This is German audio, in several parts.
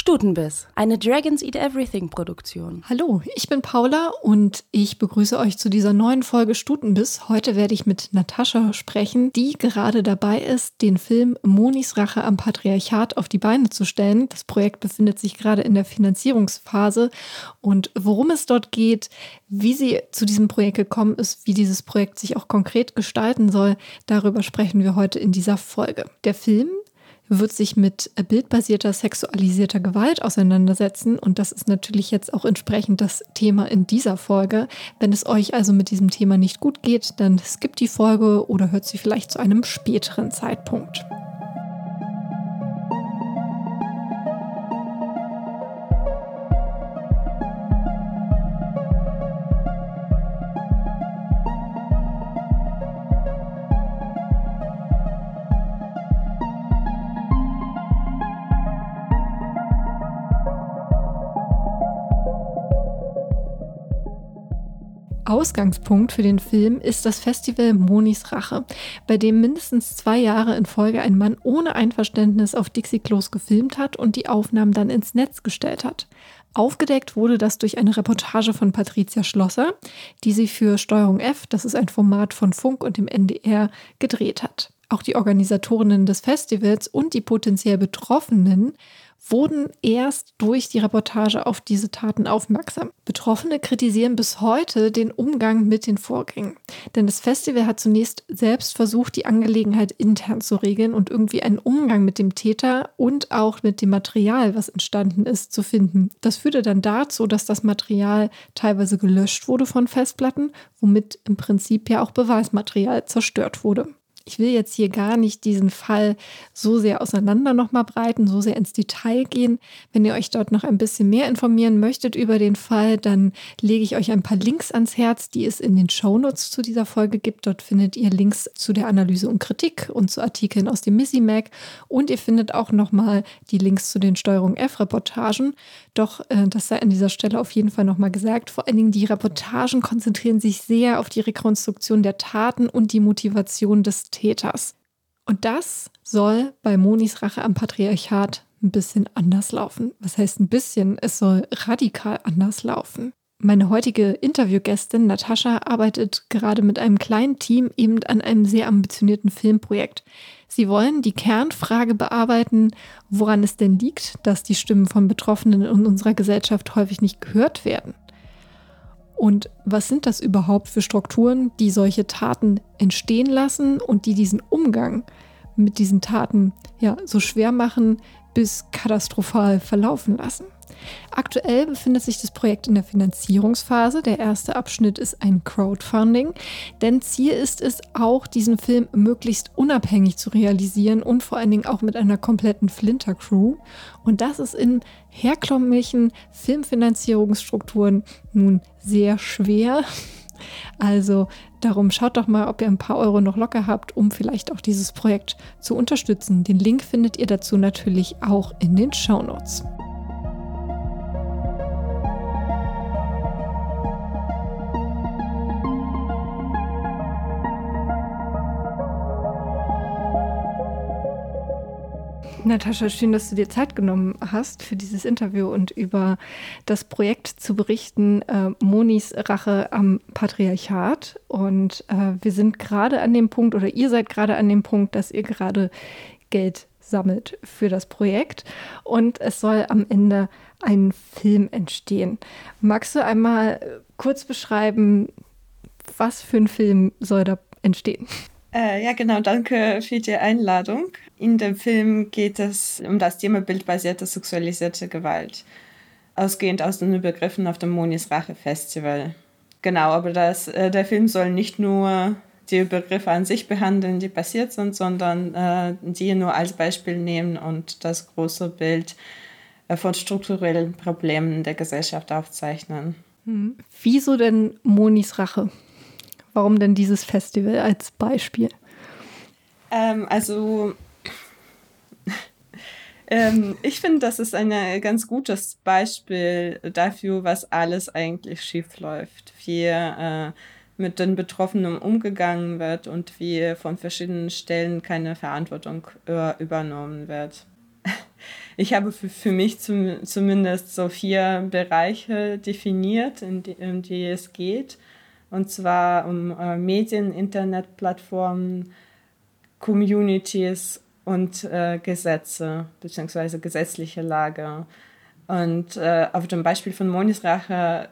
Stutenbiss, eine Dragons Eat Everything Produktion. Hallo, ich bin Paula und ich begrüße euch zu dieser neuen Folge Stutenbiss. Heute werde ich mit Natascha sprechen, die gerade dabei ist, den Film Monis Rache am Patriarchat auf die Beine zu stellen. Das Projekt befindet sich gerade in der Finanzierungsphase und worum es dort geht, wie sie zu diesem Projekt gekommen ist, wie dieses Projekt sich auch konkret gestalten soll, darüber sprechen wir heute in dieser Folge. Der Film wird sich mit bildbasierter sexualisierter Gewalt auseinandersetzen. Und das ist natürlich jetzt auch entsprechend das Thema in dieser Folge. Wenn es euch also mit diesem Thema nicht gut geht, dann skippt die Folge oder hört sie vielleicht zu einem späteren Zeitpunkt. Ausgangspunkt für den Film ist das Festival Monis Rache, bei dem mindestens zwei Jahre in Folge ein Mann ohne Einverständnis auf Dixie-Klos gefilmt hat und die Aufnahmen dann ins Netz gestellt hat. Aufgedeckt wurde das durch eine Reportage von Patricia Schlosser, die sie für Steuerung F, das ist ein Format von Funk und dem NDR, gedreht hat. Auch die Organisatorinnen des Festivals und die potenziell Betroffenen wurden erst durch die Reportage auf diese Taten aufmerksam. Betroffene kritisieren bis heute den Umgang mit den Vorgängen. Denn das Festival hat zunächst selbst versucht, die Angelegenheit intern zu regeln und irgendwie einen Umgang mit dem Täter und auch mit dem Material, was entstanden ist, zu finden. Das führte dann dazu, dass das Material teilweise gelöscht wurde von Festplatten, womit im Prinzip ja auch Beweismaterial zerstört wurde. Ich will jetzt hier gar nicht diesen Fall so sehr auseinander nochmal breiten, so sehr ins Detail gehen. Wenn ihr euch dort noch ein bisschen mehr informieren möchtet über den Fall, dann lege ich euch ein paar Links ans Herz, die es in den Shownotes zu dieser Folge gibt. Dort findet ihr Links zu der Analyse und Kritik und zu Artikeln aus dem Missy Mag und ihr findet auch nochmal die Links zu den Steuerung F-Reportagen. Doch äh, das sei an dieser Stelle auf jeden Fall nochmal gesagt. Vor allen Dingen die Reportagen konzentrieren sich sehr auf die Rekonstruktion der Taten und die Motivation des Täters. Und das soll bei Monis Rache am Patriarchat ein bisschen anders laufen. Was heißt ein bisschen? Es soll radikal anders laufen. Meine heutige Interviewgästin Natascha arbeitet gerade mit einem kleinen Team eben an einem sehr ambitionierten Filmprojekt. Sie wollen die Kernfrage bearbeiten, woran es denn liegt, dass die Stimmen von Betroffenen in unserer Gesellschaft häufig nicht gehört werden. Und was sind das überhaupt für Strukturen, die solche Taten entstehen lassen und die diesen Umgang mit diesen Taten ja so schwer machen bis katastrophal verlaufen lassen? Aktuell befindet sich das Projekt in der Finanzierungsphase. Der erste Abschnitt ist ein Crowdfunding, denn Ziel ist es auch, diesen Film möglichst unabhängig zu realisieren und vor allen Dingen auch mit einer kompletten Flinter-Crew. Und das ist in herkömmlichen Filmfinanzierungsstrukturen nun sehr schwer. Also darum schaut doch mal, ob ihr ein paar Euro noch locker habt, um vielleicht auch dieses Projekt zu unterstützen. Den Link findet ihr dazu natürlich auch in den Show Notes. Natascha, schön, dass du dir Zeit genommen hast für dieses Interview und über das Projekt zu berichten, äh, Monis Rache am Patriarchat. Und äh, wir sind gerade an dem Punkt, oder ihr seid gerade an dem Punkt, dass ihr gerade Geld sammelt für das Projekt. Und es soll am Ende ein Film entstehen. Magst du einmal kurz beschreiben, was für ein Film soll da entstehen? Äh, ja, genau, danke für die Einladung. In dem Film geht es um das Thema bildbasierte sexualisierte Gewalt, ausgehend aus den Übergriffen auf dem Monis Rache Festival. Genau, aber das, äh, der Film soll nicht nur die Übergriffe an sich behandeln, die passiert sind, sondern äh, die nur als Beispiel nehmen und das große Bild äh, von strukturellen Problemen der Gesellschaft aufzeichnen. Hm. Wieso denn Monis Rache? Warum denn dieses Festival als Beispiel? Ähm, also ähm, ich finde, das ist ein ganz gutes Beispiel dafür, was alles eigentlich schief läuft. Wie äh, mit den Betroffenen umgegangen wird und wie von verschiedenen Stellen keine Verantwortung äh, übernommen wird. ich habe für, mich zum, zumindest so vier Bereiche definiert, in die, in die es geht. Und zwar um äh, Medien, Internetplattformen, Communities und äh, Gesetze bzw. gesetzliche Lage. Und äh, auf dem Beispiel von Monis Rache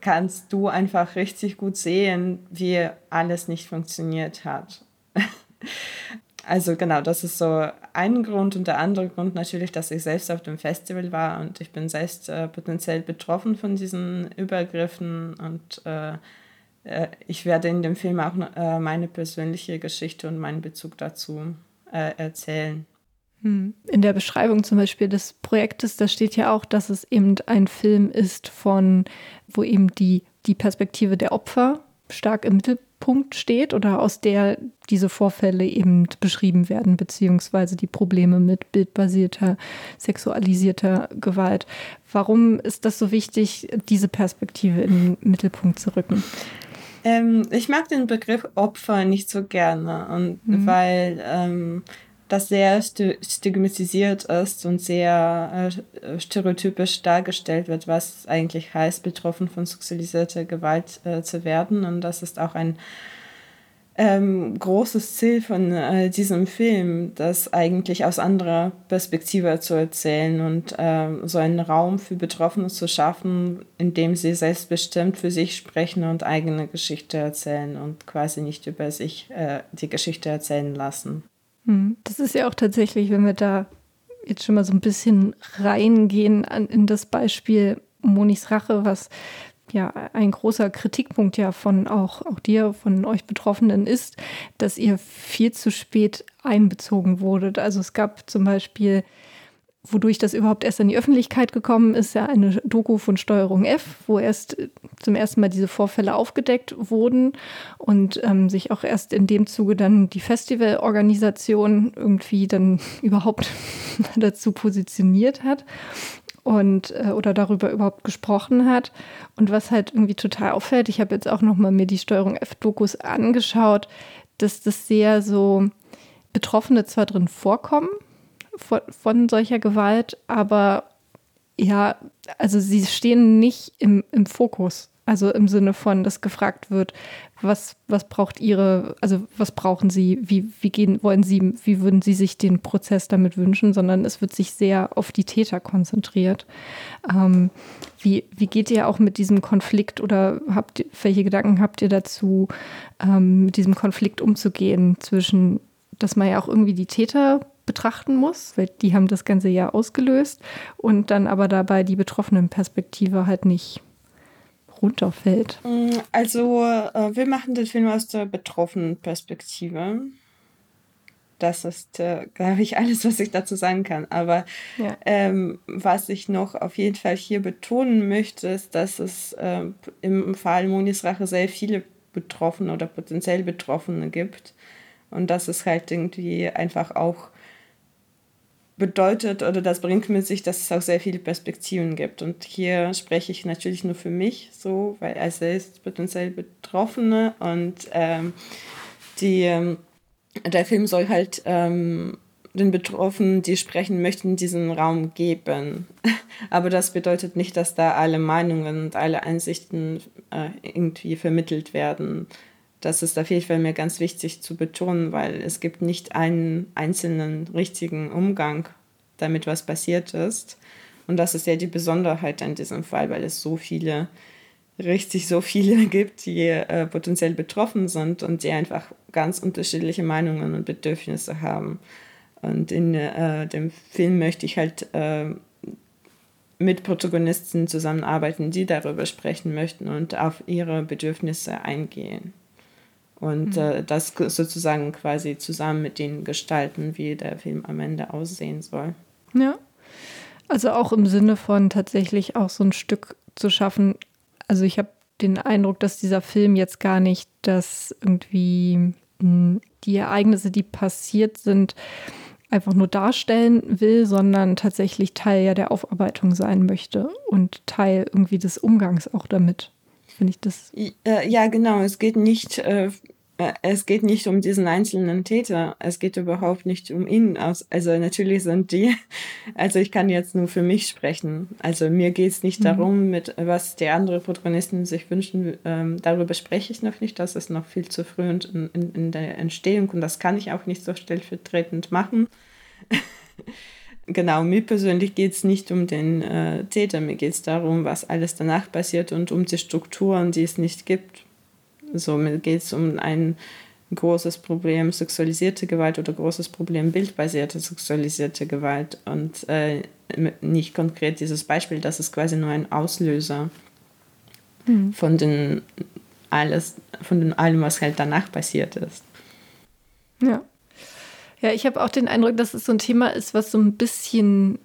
kannst du einfach richtig gut sehen, wie alles nicht funktioniert hat. also genau, das ist so ein Grund und der andere Grund natürlich, dass ich selbst auf dem Festival war und ich bin selbst äh, potenziell betroffen von diesen Übergriffen und äh, äh ich werde in dem Film auch äh, meine persönliche Geschichte und meinen Bezug dazu äh, erzählen. Hm. In der Beschreibung zum Beispiel des Projektes, da steht ja auch, dass es eben ein Film ist von, wo eben die, die Perspektive der Opfer stark im Mittelpunkt steht oder aus der diese Vorfälle eben beschrieben werden, beziehungsweise die Probleme mit bildbasierter, sexualisierter Gewalt. Warum ist das so wichtig, diese Perspektive in den Mittelpunkt zu rücken? Ähm, ich mag den Begriff Opfer nicht so gerne und mhm. weil ähm, das sehr stigmatisiert ist und sehr äh, stereotypisch dargestellt wird, was eigentlich heißt, betroffen von sexualisierter Gewalt äh, zu werden. Und das ist auch ein ähm, großes Ziel von äh, diesem Film, das eigentlich aus anderer Perspektive zu erzählen und ähm, so einen Raum für Betroffene zu schaffen, in dem sie selbstbestimmt für sich sprechen und eigene Geschichte erzählen und quasi nicht über sich äh, die Geschichte erzählen lassen. Hm. Das ist ja auch tatsächlich, wenn wir da jetzt schon mal so ein bisschen reingehen an, in das Beispiel Monis Rache, was ja ein großer Kritikpunkt ja von auch, auch dir, von euch Betroffenen ist, dass ihr viel zu spät einbezogen wurdet. Also es gab zum Beispiel wodurch das überhaupt erst in die Öffentlichkeit gekommen ist, ja eine Doku von Steuerung F, wo erst äh, zum ersten Mal diese Vorfälle aufgedeckt wurden und ähm, sich auch erst in dem Zuge dann die Festivalorganisation irgendwie dann überhaupt dazu positioniert hat und äh, oder darüber überhaupt gesprochen hat. Und was halt irgendwie total auffällt, ich habe jetzt auch noch mal mir die Steuerung F-Dokus angeschaut, dass das sehr so Betroffene zwar drin vorkommen, von, von solcher Gewalt, aber ja, also sie stehen nicht im, im Fokus. Also im Sinne von, dass gefragt wird, was, was braucht ihre, also was brauchen sie, wie, wie gehen, wollen sie, wie würden sie sich den Prozess damit wünschen, sondern es wird sich sehr auf die Täter konzentriert. Ähm, wie, wie geht ihr auch mit diesem Konflikt oder habt welche Gedanken habt ihr dazu, ähm, mit diesem Konflikt umzugehen zwischen, dass man ja auch irgendwie die Täter betrachten muss, weil die haben das ganze ja ausgelöst und dann aber dabei die betroffenen Perspektive halt nicht runterfällt. Mm, also äh, wir machen den Film aus der betroffenen Perspektive. Das ist, äh, glaube ich, alles, was ich dazu sagen kann. Aber ja. ähm, was ich noch auf jeden Fall hier betonen möchte, ist, dass es äh, im Fall Monis Rache sehr viele Betroffene oder potenziell Betroffene gibt. Und dass es halt irgendwie einfach auch bedeutet oder das bringt mit sich, dass es auch sehr viele Perspektiven gibt. Und hier spreche ich natürlich nur für mich so, weil er selbst potenziell Betroffene und ähm, die, ähm, der Film soll halt ähm, den Betroffenen, die sprechen möchten, diesen Raum geben. Aber das bedeutet nicht, dass da alle Meinungen und alle Einsichten äh, irgendwie vermittelt werden. Das ist auf jeden Fall mir ganz wichtig zu betonen, weil es gibt nicht einen einzelnen richtigen Umgang damit, was passiert ist. Und das ist ja die Besonderheit an diesem Fall, weil es so viele, richtig so viele gibt, die äh, potenziell betroffen sind und die einfach ganz unterschiedliche Meinungen und Bedürfnisse haben. Und in äh, dem Film möchte ich halt äh, mit Protagonisten zusammenarbeiten, die darüber sprechen möchten und auf ihre Bedürfnisse eingehen und mhm. äh, das sozusagen quasi zusammen mit denen gestalten, wie der Film am Ende aussehen soll. Ja. Also auch im Sinne von tatsächlich auch so ein Stück zu schaffen. Also ich habe den Eindruck, dass dieser Film jetzt gar nicht das irgendwie hm, die Ereignisse, die passiert sind, einfach nur darstellen will, sondern tatsächlich Teil ja der Aufarbeitung sein möchte und Teil irgendwie des Umgangs auch damit. Finde ich das. Äh, ja, genau. Es geht nicht äh, äh, es geht nicht um diesen einzelnen Täter, es geht überhaupt nicht um ihn. Also natürlich sind die, also ich kann jetzt nur für mich sprechen. Also mir geht es nicht mhm. darum, mit was die anderen Protagonisten sich wünschen. Ähm, darüber spreche ich noch nicht, das ist noch viel zu früh in, in, in der Entstehung und das kann ich auch nicht so stellvertretend machen. genau, mir persönlich geht es nicht um den äh, Täter, mir geht es darum, was alles danach passiert und um die Strukturen, die es nicht gibt. So, mir geht es um ein großes Problem sexualisierte Gewalt oder großes Problem bildbasierte sexualisierte Gewalt und äh, nicht konkret dieses Beispiel, das ist quasi nur ein Auslöser mhm. von den alles, von den allem, was halt danach passiert ist. Ja. Ja, ich habe auch den Eindruck, dass es so ein Thema ist, was so ein bisschen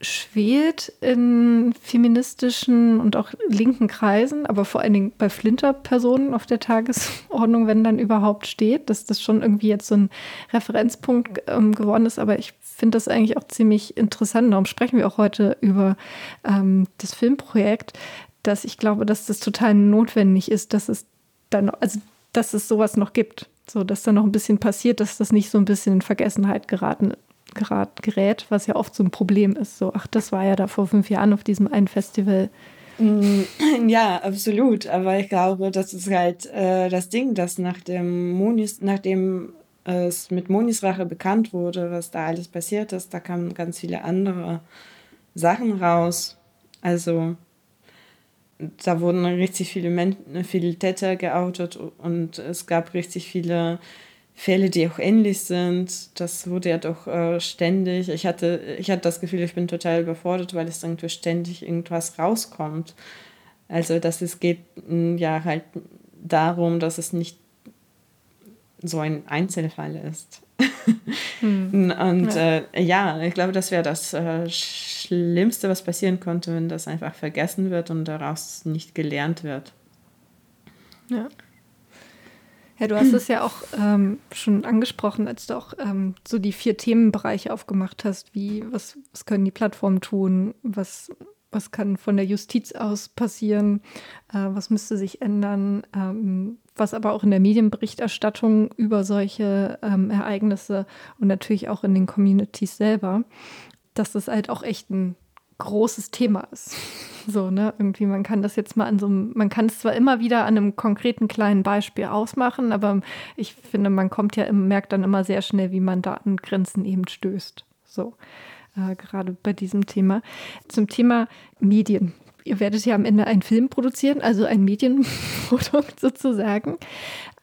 schwelt in feministischen und auch linken Kreisen, aber vor allen Dingen bei Flinter-Personen auf der Tagesordnung, wenn dann überhaupt steht, dass das schon irgendwie jetzt so ein Referenzpunkt ähm, geworden ist. Aber ich finde das eigentlich auch ziemlich interessant. Darum sprechen wir auch heute über ähm, das Filmprojekt, dass ich glaube, dass das total notwendig ist, dass es dann, also dass es sowas noch gibt. So, dass da noch ein bisschen passiert, dass das nicht so ein bisschen in Vergessenheit geraten gerät, was ja oft so ein Problem ist. So, ach, das war ja da vor fünf Jahren auf diesem einen Festival. Mm, ja, absolut. Aber ich glaube, das ist halt äh, das Ding, dass nach dem Monis, nachdem es mit Monis Rache bekannt wurde, was da alles passiert ist, da kamen ganz viele andere Sachen raus. Also da wurden richtig viele, Men viele Täter geoutet und es gab richtig viele Fälle, die auch ähnlich sind. Das wurde ja doch äh, ständig. Ich hatte, ich hatte das Gefühl, ich bin total überfordert, weil es irgendwie ständig irgendwas rauskommt. Also, dass es geht mm, ja halt darum, dass es nicht so ein Einzelfall ist. Hm. Und ja. Äh, ja. ich glaube, das wäre das äh, Schlimmste, was passieren konnte, wenn das einfach vergessen wird und daraus nicht gelernt wird. Ja. Ja, du hast es ja auch ähm, schon angesprochen, als du auch ähm, so die vier Themenbereiche aufgemacht hast, wie was, was können die Plattformen tun, was, was kann von der Justiz aus passieren, äh, was müsste sich ändern, ähm, was aber auch in der Medienberichterstattung über solche ähm, Ereignisse und natürlich auch in den Communities selber, dass das halt auch echt ein großes Thema ist. So, ne? Irgendwie, man kann das jetzt mal an so einem, man kann es zwar immer wieder an einem konkreten kleinen Beispiel ausmachen, aber ich finde, man kommt ja, merkt dann immer sehr schnell, wie man da an Grenzen eben stößt. So, äh, gerade bei diesem Thema. Zum Thema Medien. Ihr werdet ja am Ende einen Film produzieren, also ein Medienprodukt sozusagen.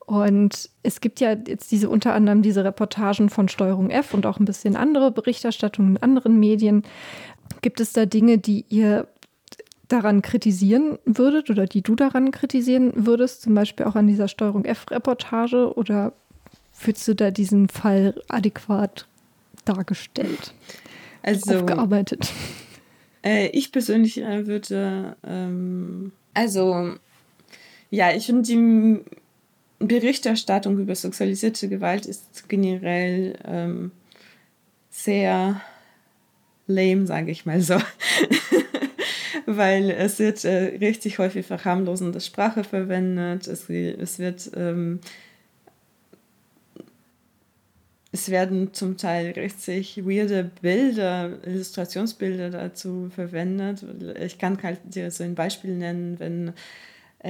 Und es gibt ja jetzt diese unter anderem diese Reportagen von Steuerung F und auch ein bisschen andere Berichterstattungen in anderen Medien. Gibt es da Dinge, die ihr daran kritisieren würdet oder die du daran kritisieren würdest, zum Beispiel auch an dieser Steuerung F-Reportage oder fühlst du da diesen Fall adäquat dargestellt, also, aufgearbeitet? Äh, ich persönlich äh, würde, ähm, also ja, ich finde die Berichterstattung über sexualisierte Gewalt ist generell ähm, sehr lame, sage ich mal so. Weil es wird äh, richtig häufig verharmlosende Sprache verwendet. Es, es wird ähm, es werden zum Teil richtig weirde Bilder, Illustrationsbilder dazu verwendet. Ich kann halt dir so ein Beispiel nennen, wenn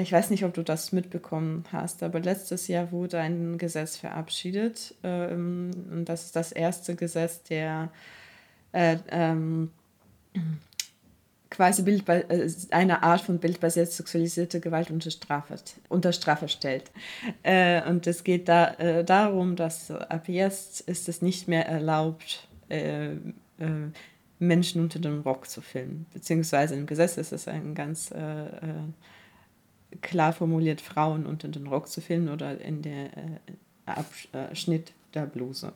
ich weiß nicht, ob du das mitbekommen hast, aber letztes Jahr wurde ein Gesetz verabschiedet ähm, und das ist das erste Gesetz, der äh, ähm, quasi Bild, äh, eine Art von bildbasiert sexualisierte Gewalt unter Strafe, unter Strafe stellt. Äh, und es geht da, äh, darum, dass ab jetzt ist es nicht mehr erlaubt, äh, äh, Menschen unter dem Rock zu filmen. Beziehungsweise im Gesetz ist es ein ganz klar formuliert, Frauen unter den Rock zu filmen oder in der Abschnitt der Bluse.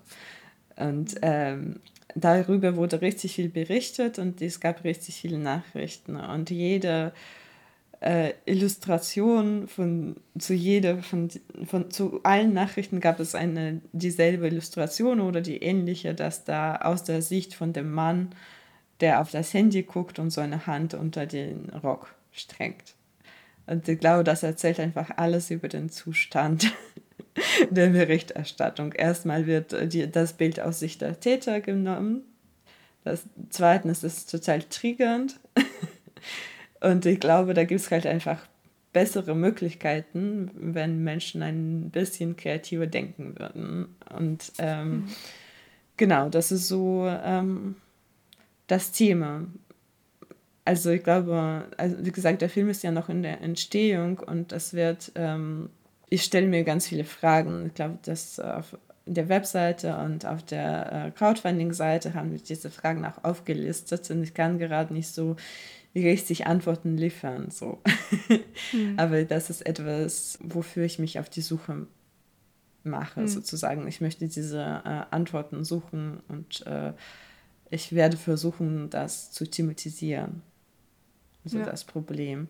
Und ähm, darüber wurde richtig viel berichtet und es gab richtig viele Nachrichten. Und jede äh, Illustration von zu jeder von, von zu allen Nachrichten gab es eine dieselbe Illustration oder die ähnliche, dass da aus der Sicht von dem Mann, der auf das Handy guckt und so eine Hand unter den Rock streckt. Und ich glaube, das erzählt einfach alles über den Zustand der Berichterstattung. Erstmal wird die, das Bild aus Sicht der Täter genommen. Das, zweitens ist es total triggernd. Und ich glaube, da gibt es halt einfach bessere Möglichkeiten, wenn Menschen ein bisschen kreativer denken würden. Und ähm, mhm. genau, das ist so ähm, das Thema. Also ich glaube, also wie gesagt, der Film ist ja noch in der Entstehung und das wird, ähm, ich stelle mir ganz viele Fragen. Ich glaube, dass auf der Webseite und auf der äh, Crowdfunding-Seite haben wir diese Fragen auch aufgelistet und ich kann gerade nicht so richtig Antworten liefern. So. Mhm. Aber das ist etwas, wofür ich mich auf die Suche mache, mhm. sozusagen. Ich möchte diese äh, Antworten suchen und äh, ich werde versuchen, das zu thematisieren. Also ja. das Problem.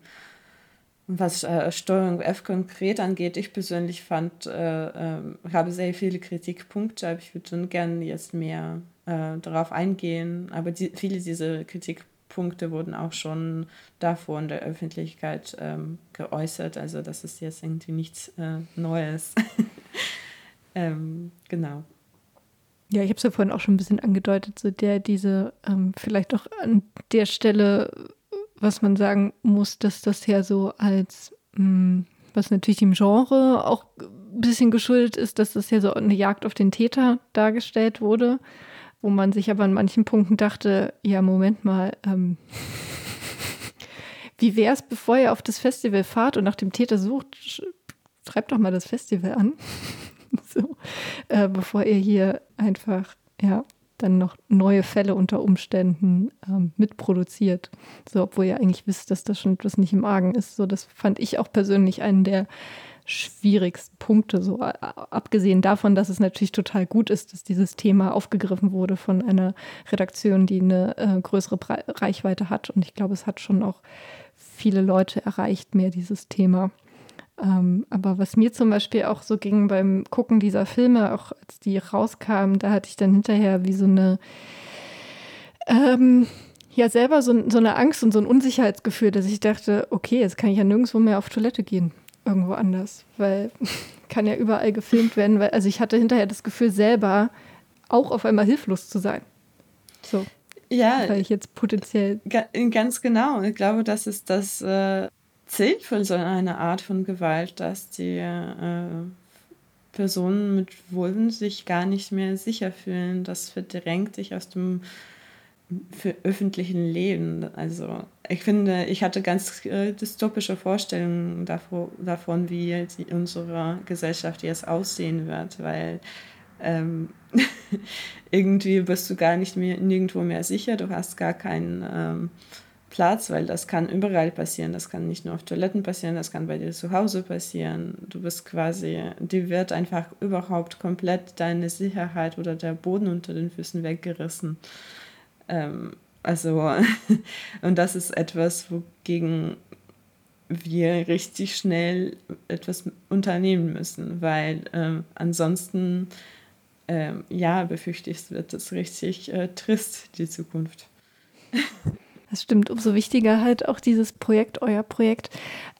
Und was äh, Steuerung F konkret angeht, ich persönlich fand, äh, äh, habe sehr viele Kritikpunkte, aber ich würde schon gerne jetzt mehr äh, darauf eingehen. Aber die, viele dieser Kritikpunkte wurden auch schon davor in der Öffentlichkeit ähm, geäußert. Also das ist jetzt irgendwie nichts äh, Neues. ähm, genau. Ja, ich habe es ja vorhin auch schon ein bisschen angedeutet, so der diese ähm, vielleicht auch an der Stelle, was man sagen muss, dass das ja so als, mh, hm, was natürlich dem Genre auch ein bisschen geschuldet ist, dass das ja so eine Jagd auf den Täter dargestellt wurde, wo man sich aber an manchen Punkten dachte, ja, Moment mal, ähm, wie wäre es, bevor ihr auf das Festival fahrt und nach dem Täter sucht, schreibt doch mal das Festival an. so, äh, bevor ihr hier einfach, ja, dann noch neue Fälle unter Umständen ähm, mitproduziert. So, obwohl ihr eigentlich wisst, dass das schon etwas nicht im Argen ist. So, das fand ich auch persönlich einen der schwierigsten Punkte. So, abgesehen davon, dass es natürlich total gut ist, dass dieses Thema aufgegriffen wurde von einer Redaktion, die eine äh, größere Reichweite hat. Und ich glaube, es hat schon auch viele Leute erreicht, mehr dieses Thema. Ähm, aber was mir zum Beispiel auch so ging beim Gucken dieser Filme, auch als die rauskamen, da hatte ich dann hinterher wie so eine, ähm, ja, selber so, so eine Angst und so ein Unsicherheitsgefühl, dass ich dachte, okay, jetzt kann ich ja nirgendwo mehr auf Toilette gehen, irgendwo anders, weil kann ja überall gefilmt werden, weil, also ich hatte hinterher das Gefühl selber auch auf einmal hilflos zu sein. So. Ja. Weil ich jetzt potenziell. Ganz genau. Ich glaube, das ist das, äh, Ziel von so einer Art von Gewalt, dass die äh, Personen mit Wulven sich gar nicht mehr sicher fühlen. Das verdrängt sich aus dem öffentlichen Leben. Also ich finde, ich hatte ganz äh, dystopische Vorstellungen davor, davon, wie die, unsere Gesellschaft jetzt aussehen wird, weil ähm, irgendwie bist du gar nicht mehr nirgendwo mehr sicher, du hast gar keinen ähm, Platz, weil das kann überall passieren. Das kann nicht nur auf Toiletten passieren, das kann bei dir zu Hause passieren. Du bist quasi, die wird einfach überhaupt komplett deine Sicherheit oder der Boden unter den Füßen weggerissen. Ähm, also, und das ist etwas, wogegen wir richtig schnell etwas unternehmen müssen, weil ähm, ansonsten, ähm, ja, befürchte ich, wird es richtig äh, trist, die Zukunft. Das stimmt, umso wichtiger halt auch dieses Projekt, euer Projekt.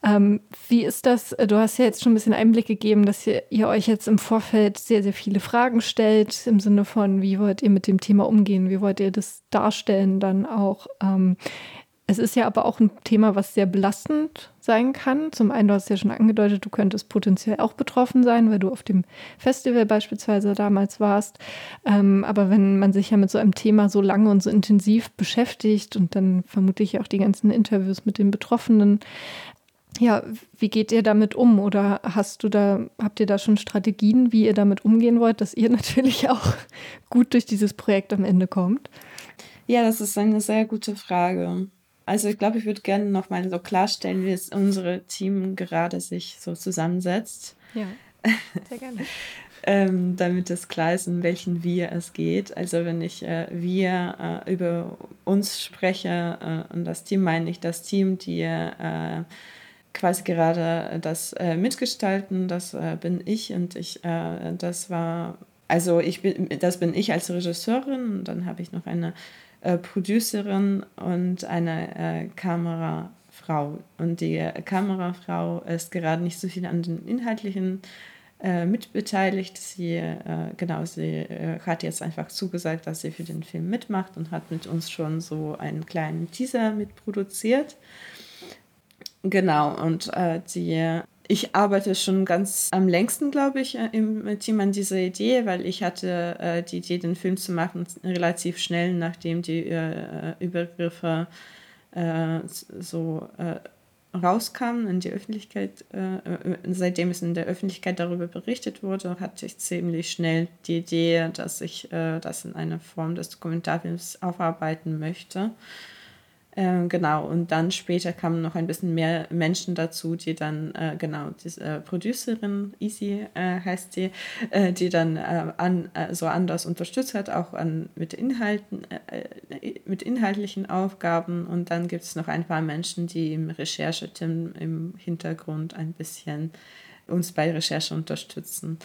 Ähm, wie ist das? Du hast ja jetzt schon ein bisschen Einblick gegeben, dass ihr, ihr, euch jetzt im Vorfeld sehr, sehr viele Fragen stellt, im Sinne von, wie wollt ihr mit dem Thema umgehen? Wie wollt ihr das darstellen dann auch? Ähm, es ist ja aber auch ein Thema, was sehr belastend sein kann. Zum einen, du hast ja schon angedeutet, du könntest potenziell auch betroffen sein, weil du auf dem Festival beispielsweise damals warst. Ähm, aber wenn man sich ja mit so einem Thema so lange und so intensiv beschäftigt und dann vermutlich auch die ganzen Interviews mit den Betroffenen, ja, wie geht ihr damit um? Oder hast du da, habt ihr da schon Strategien, wie ihr damit umgehen wollt, dass ihr natürlich auch gut durch dieses Projekt am Ende kommt? Ja, das ist eine sehr gute Frage. Also ich glaube, ich würde gerne nochmal so klarstellen, wie es unsere Team gerade sich so zusammensetzt. Ja, sehr gerne. ähm, damit es klar ist, in welchen Wir es geht. Also wenn ich äh, wir äh, über uns spreche äh, und das Team meine ich das Team, die äh, quasi gerade das äh, mitgestalten, das äh, bin ich und ich, das war, also ich bin, das bin ich als Regisseurin und dann habe ich noch eine äh, Producerin und eine äh, Kamerafrau. Und die äh, Kamerafrau ist gerade nicht so viel an den inhaltlichen äh, mitbeteiligt. Sie, äh, genau, sie hat jetzt einfach zugesagt, dass sie für den Film mitmacht und hat mit uns schon so einen kleinen Teaser mitproduziert. Genau, und die ich arbeite schon ganz am längsten, glaube ich, äh, im Team an dieser Idee, weil ich hatte äh, die Idee, den Film zu machen, relativ schnell, nachdem die äh, Übergriffe äh, so äh, rauskamen in die Öffentlichkeit, äh, seitdem es in der Öffentlichkeit darüber berichtet wurde, hatte ich ziemlich schnell die Idee, dass ich das in einer Form des Dokumentarfilms aufarbeiten möchte. Ähm, genau, und dann später kamen noch ein bisschen mehr Menschen dazu, die dann, äh, genau, diese äh, Producerin, Easy äh, heißt sie, äh, die dann äh, an, äh, so anders unterstützt hat, auch an, mit, Inhalten, mit inhaltlichen Aufgaben. Und dann gibt es noch ein paar Menschen, die im Rechercheteam im Hintergrund ein bisschen uns bei Recherche unterstützen.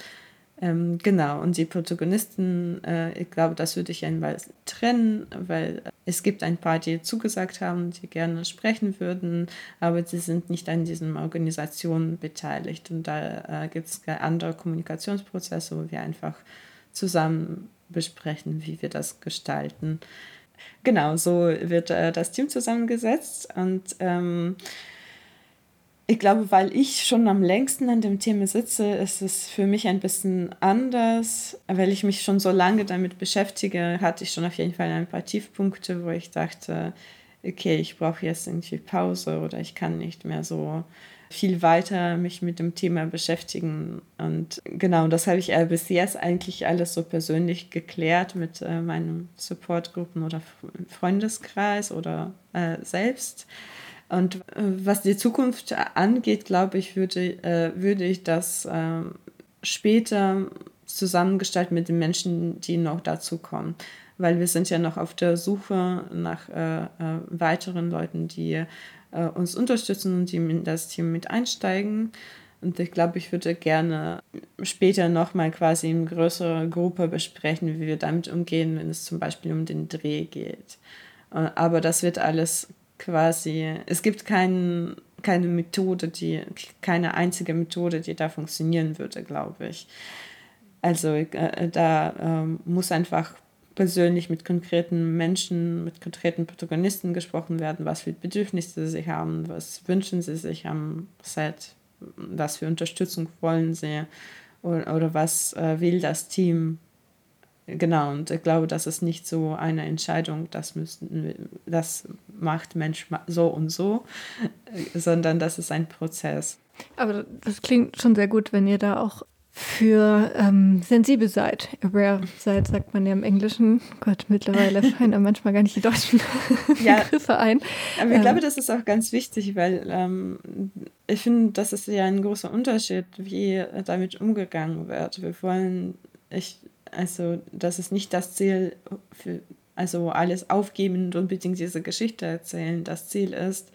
Ähm, genau, und die Protagonisten, äh, ich glaube, das würde ich einmal trennen, weil es gibt ein paar, die zugesagt haben, die gerne sprechen würden, aber sie sind nicht an diesen Organisationen beteiligt. Und da äh, gibt es andere Kommunikationsprozesse, wo wir einfach zusammen besprechen, wie wir das gestalten. Genau, so wird äh, das Team zusammengesetzt und ähm, ich glaube, weil ich schon am längsten an dem Thema sitze, ist es für mich ein bisschen anders. Weil ich mich schon so lange damit beschäftige, hatte ich schon auf jeden Fall ein paar Tiefpunkte, wo ich dachte, okay, ich brauche jetzt irgendwie Pause oder ich kann nicht mehr so viel weiter mich mit dem Thema beschäftigen. Und genau, das habe ich äh, bis jetzt eigentlich alles so persönlich geklärt mit äh, meinen Supportgruppen oder Freundeskreis oder äh, selbst. Und äh, was die Zukunft angeht, glaube ich, würde, äh, würde ich das äh, später zusammengestalten mit den Menschen, die noch dazu kommen. Weil wir sind ja noch auf der Suche nach äh, äh, weiteren Leuten, die äh, uns unterstützen und die in das Team mit einsteigen. Und ich glaube, ich würde gerne später nochmal quasi in größerer Gruppe besprechen, wie wir damit umgehen, wenn es zum Beispiel um den Dreh geht. Aber das wird alles quasi, es gibt kein, keine Methode, die, keine einzige Methode, die da funktionieren würde, glaube ich. Also äh, da äh, muss einfach persönlich mit konkreten Menschen, mit konkreten Protagonisten gesprochen werden, was für Bedürfnisse sie haben, was wünschen sie sich am Set, was für Unterstützung wollen sie oder, oder was äh, will das Team Genau, und ich glaube, das ist nicht so eine Entscheidung, das, müssen, das macht Mensch so und so, sondern das ist ein Prozess. Aber das klingt schon sehr gut, wenn ihr da auch für ähm, sensibel seid. Aware seid, sagt man ja im Englischen. Gott, mittlerweile fallen da manchmal gar nicht die deutschen ja, Begriffe ein. Aber ich ähm, glaube, das ist auch ganz wichtig, weil ähm, ich finde, das ist ja ein großer Unterschied, wie damit umgegangen wird. Wir wollen, ich, also, das ist nicht das Ziel, für, also alles aufgeben und diese Geschichte erzählen. Das Ziel ist,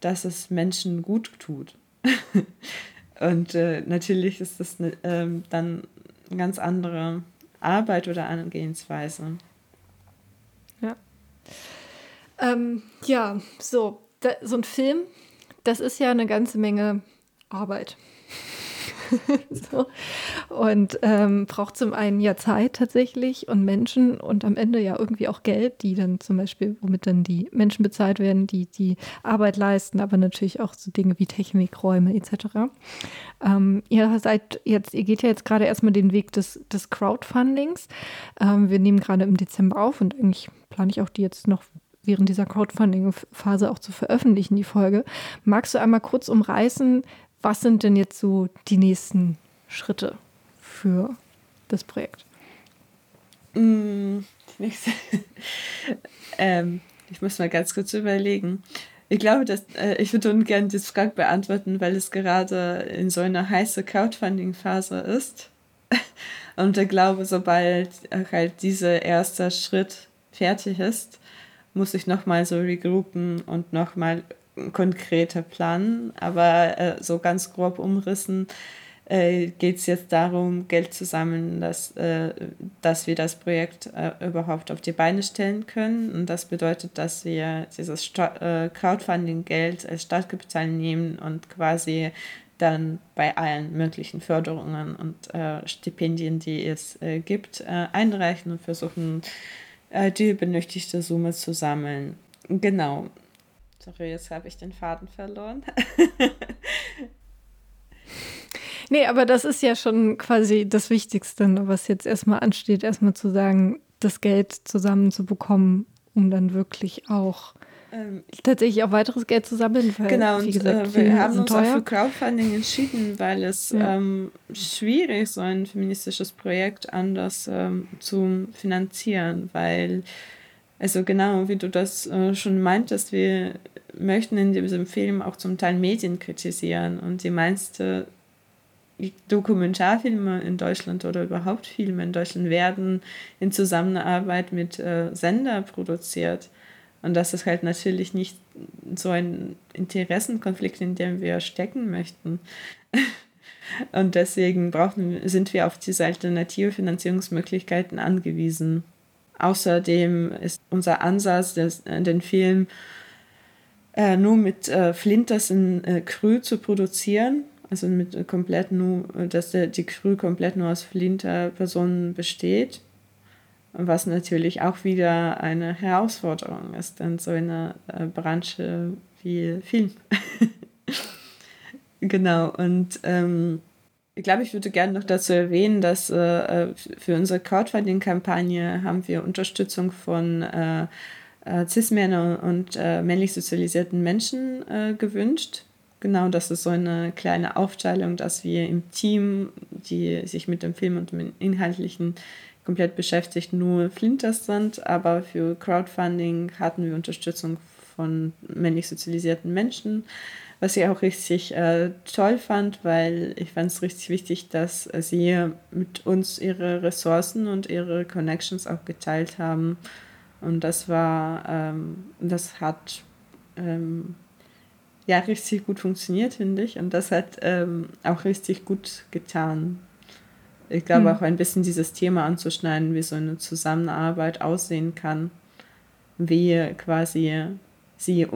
dass es Menschen gut tut. und äh, natürlich ist das ne, ähm, dann eine ganz andere Arbeit oder Angehensweise. Ja. Ähm, ja, so, da, so ein Film, das ist ja eine ganze Menge Arbeit. so. Und ähm, braucht zum einen ja Zeit tatsächlich und Menschen und am Ende ja irgendwie auch Geld, die dann zum Beispiel, womit dann die Menschen bezahlt werden, die die Arbeit leisten, aber natürlich auch so Dinge wie Technikräume etc. Ähm, ihr seid jetzt, ihr geht ja jetzt gerade erstmal den Weg des, des Crowdfundings. Ähm, wir nehmen gerade im Dezember auf und eigentlich plane ich auch die jetzt noch während dieser Crowdfunding-Phase auch zu veröffentlichen, die Folge. Magst du einmal kurz umreißen, was sind denn jetzt so die nächsten Schritte für das Projekt? Mm, ähm, ich muss mal ganz kurz überlegen. Ich glaube, dass äh, ich würde gerne diese Frage beantworten, weil es gerade in so einer heißen Crowdfunding-Phase ist. Und ich glaube, sobald halt dieser erste Schritt fertig ist, muss ich nochmal so regroupen und nochmal konkreter Plan, aber äh, so ganz grob umrissen äh, geht es jetzt darum, Geld zu sammeln, dass, äh, dass wir das Projekt äh, überhaupt auf die Beine stellen können. Und das bedeutet, dass wir dieses äh, Crowdfunding-Geld als Startkapital nehmen und quasi dann bei allen möglichen Förderungen und äh, Stipendien, die es äh, gibt, äh, einreichen und versuchen, äh, die benötigte Summe zu sammeln. Genau. Sorry, jetzt habe ich den Faden verloren. nee, aber das ist ja schon quasi das Wichtigste, ne, was jetzt erstmal ansteht, erstmal zu sagen, das Geld zusammenzubekommen, um dann wirklich auch ähm, tatsächlich auch weiteres Geld zu sammeln. Weil, genau, und gesagt, äh, wir haben uns teuer. auch für Crowdfunding entschieden, weil es ja. ähm, schwierig ist, so ein feministisches Projekt anders ähm, zu finanzieren, weil, also genau wie du das äh, schon meintest, wir möchten in diesem Film auch zum Teil Medien kritisieren und die meiste Dokumentarfilme in Deutschland oder überhaupt Filme in Deutschland werden in Zusammenarbeit mit äh, Sender produziert. Und das ist halt natürlich nicht so ein Interessenkonflikt, in dem wir stecken möchten. Und deswegen brauchen, sind wir auf diese alternative Finanzierungsmöglichkeiten angewiesen. Außerdem ist unser Ansatz, das, den Film äh, nur mit äh, Flinters in äh, Crew zu produzieren. Also mit äh, komplett nur, dass der, die Crew komplett nur aus Flinter-Personen besteht was natürlich auch wieder eine Herausforderung ist in so einer äh, Branche wie Film. genau, und ähm, ich glaube, ich würde gerne noch dazu erwähnen, dass äh, äh für unsere Crowdfunding-Kampagne haben wir Unterstützung von äh, äh, Cis-Männern und äh, männlich sozialisierten Menschen äh, gewünscht. Genau, das ist so eine kleine Aufteilung, dass wir im Team, die sich mit dem Film und dem inhaltlichen komplett beschäftigt nur Flinters sind, aber für Crowdfunding hatten wir Unterstützung von männlich sozialisierten Menschen, was ich auch richtig äh, toll fand, weil ich fand es richtig wichtig, dass sie mit uns ihre Ressourcen und ihre Connections auch geteilt haben. Und das war, ähm, das hat ähm, ja richtig gut funktioniert, finde ich. Und das hat ähm, auch richtig gut getan ich glaube mhm. auch ein bisschen dieses Thema anzuschneiden, wie so eine Zusammenarbeit aussehen kann, wie quasi sie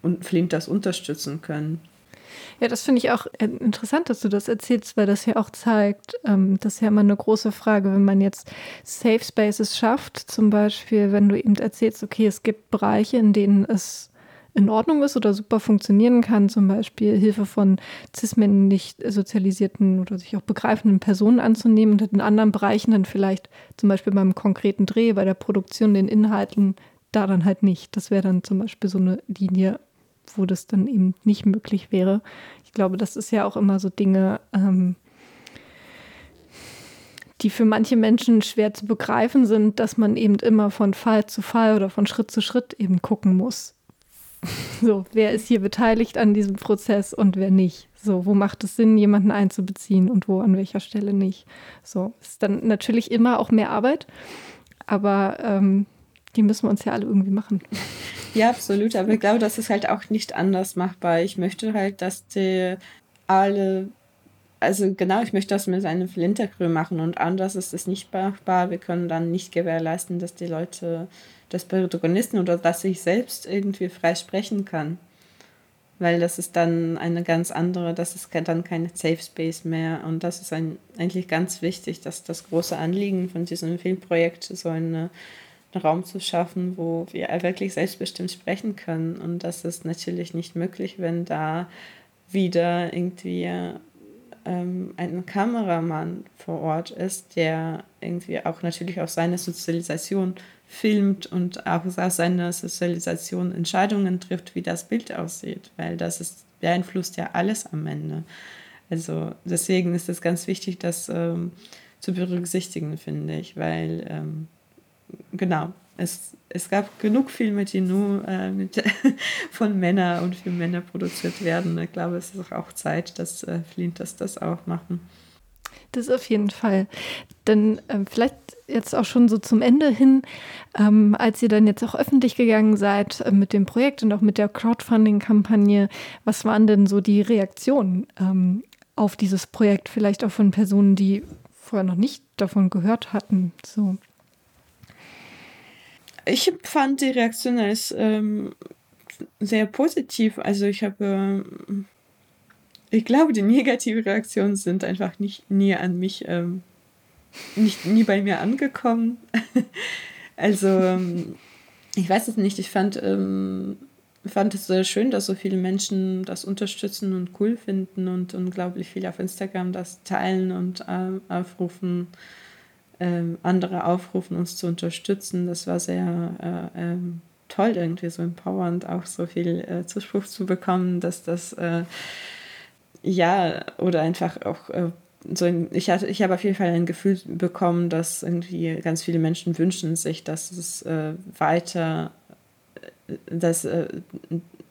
und Flint das unterstützen können. Ja, das finde ich auch interessant, dass du das erzählst, weil das ja auch zeigt, ähm, das ist ja immer eine große Frage, wenn man jetzt Safe Spaces schafft, zum Beispiel, wenn du eben erzählst, okay, es gibt Bereiche, in denen es in Ordnung ist oder super funktionieren kann, zum Beispiel Hilfe von cis-männlich sozialisierten oder sich auch begreifenden Personen anzunehmen und in anderen Bereichen dann vielleicht zum Beispiel beim konkreten Dreh, bei der Produktion, den Inhalten, da dann halt nicht. Das wäre dann zum Beispiel so eine Linie, wo das dann eben nicht möglich wäre. Ich glaube, das ist ja auch immer so Dinge, ähm, die für manche Menschen schwer zu begreifen sind, dass man eben immer von Fall zu Fall oder von Schritt zu Schritt eben gucken muss. So, wer ist hier beteiligt an diesem Prozess und wer nicht? So, wo macht es Sinn, jemanden einzubeziehen und wo an welcher Stelle nicht? So, ist dann natürlich immer auch mehr Arbeit, aber ähm, die müssen wir uns ja alle irgendwie machen. Ja, absolut. Aber ich glaube, das ist halt auch nicht anders machbar. Ich möchte halt, dass die alle, also genau, ich möchte das mit einem Flintercrew machen und anders ist es nicht machbar. Wir können dann nicht gewährleisten, dass die Leute des Protagonisten oder dass ich selbst irgendwie frei sprechen kann. Weil das ist dann eine ganz andere, das ist dann kein Safe Space mehr. Und das ist ein, eigentlich ganz wichtig, dass das große Anliegen von diesem Filmprojekt so eine, einen Raum zu schaffen, wo wir wirklich selbstbestimmt sprechen können. Und das ist natürlich nicht möglich, wenn da wieder irgendwie ähm, ein Kameramann vor Ort ist, der irgendwie auch natürlich auch seine Sozialisation filmt und auch aus seiner Sozialisation Entscheidungen trifft, wie das Bild aussieht, weil das ist, beeinflusst ja alles am Ende. Also deswegen ist es ganz wichtig, das ähm, zu berücksichtigen, finde ich, weil ähm, genau, es, es gab genug Filme, die nur äh, mit, von Männern und für Männer produziert werden. Ich glaube, es ist auch Zeit, dass äh, Flinters das auch machen. Das auf jeden Fall. Denn äh, vielleicht jetzt auch schon so zum Ende hin, ähm, als ihr dann jetzt auch öffentlich gegangen seid äh, mit dem Projekt und auch mit der Crowdfunding-Kampagne, was waren denn so die Reaktionen ähm, auf dieses Projekt? Vielleicht auch von Personen, die vorher noch nicht davon gehört hatten. So. Ich fand die Reaktion als ähm, sehr positiv. Also ich habe ich glaube, die negativen Reaktionen sind einfach nicht nie an mich, ähm, nicht nie bei mir angekommen. also, ähm, ich weiß es nicht, ich fand, ähm, fand es sehr schön, dass so viele Menschen das unterstützen und cool finden und unglaublich viel auf Instagram das teilen und ähm, aufrufen, ähm, andere aufrufen, uns zu unterstützen. Das war sehr äh, ähm, toll, irgendwie so empowernd, auch so viel äh, Zuspruch zu bekommen, dass das äh, ja oder einfach auch äh, so ich hatte ich habe auf jeden Fall ein Gefühl bekommen, dass irgendwie ganz viele Menschen wünschen sich, dass es äh, weiter äh, dass,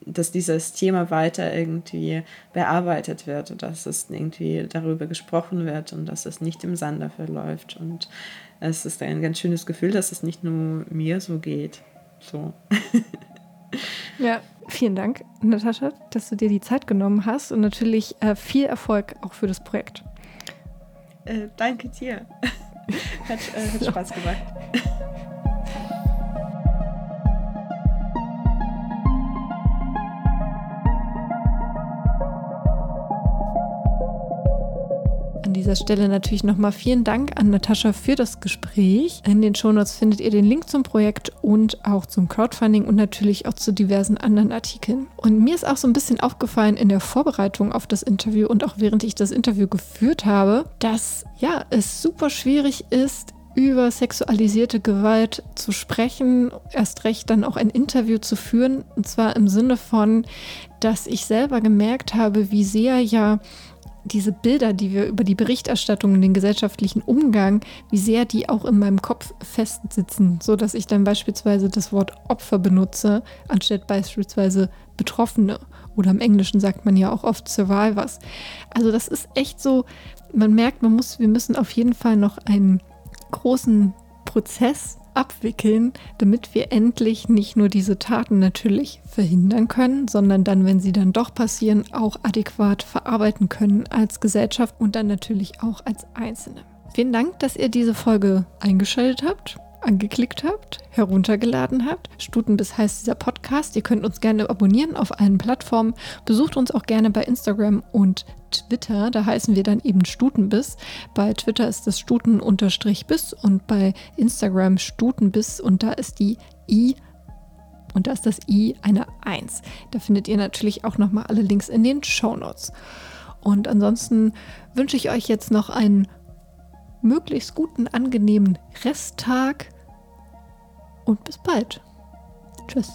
dass dieses Thema weiter irgendwie bearbeitet wird, dass es irgendwie darüber gesprochen wird und dass es nicht im Sande verläuft. Und es ist ein ganz schönes Gefühl, dass es nicht nur mir so geht. So. ja, vielen Dank, Natascha, dass du dir die Zeit genommen hast und natürlich äh, viel Erfolg auch für das Projekt. Äh, danke dir. hat, äh, hat Spaß gemacht. dieser Stelle natürlich nochmal vielen Dank an Natascha für das Gespräch. In den Shownotes findet ihr den Link zum Projekt und auch zum Crowdfunding und natürlich auch zu diversen anderen Artikeln. Und mir ist auch so ein bisschen aufgefallen in der Vorbereitung auf das Interview und auch während ich das Interview geführt habe, dass ja, es super schwierig ist, über sexualisierte Gewalt zu sprechen, erst recht dann auch ein Interview zu führen. Und zwar im Sinne von, dass ich selber gemerkt habe, wie sehr ja diese Bilder, die wir über die Berichterstattung und den gesellschaftlichen Umgang, wie sehr die auch in meinem Kopf festsitzen, so dass ich dann beispielsweise das Wort Opfer benutze, anstatt beispielsweise Betroffene. Oder im Englischen sagt man ja auch oft Survivors. Also das ist echt so, man merkt, man muss, wir müssen auf jeden Fall noch einen großen Prozess abwickeln, damit wir endlich nicht nur diese Taten natürlich verhindern können, sondern dann, wenn sie dann doch passieren, auch adäquat verarbeiten können als Gesellschaft und dann natürlich auch als Einzelne. Vielen Dank, dass ihr diese Folge eingeschaltet habt angeklickt habt, heruntergeladen habt. Stutenbiss heißt dieser Podcast. Ihr könnt uns gerne abonnieren auf allen Plattformen. Besucht uns auch gerne bei Instagram und Twitter. Da heißen wir dann eben Stutenbiss. Bei Twitter ist das Stuten-Biss und bei Instagram Stutenbiss und da ist die I und da ist das I eine 1. Da findet ihr natürlich auch nochmal alle Links in den Show Notes. Und ansonsten wünsche ich euch jetzt noch einen möglichst guten, angenehmen Resttag und bis bald. Tschüss.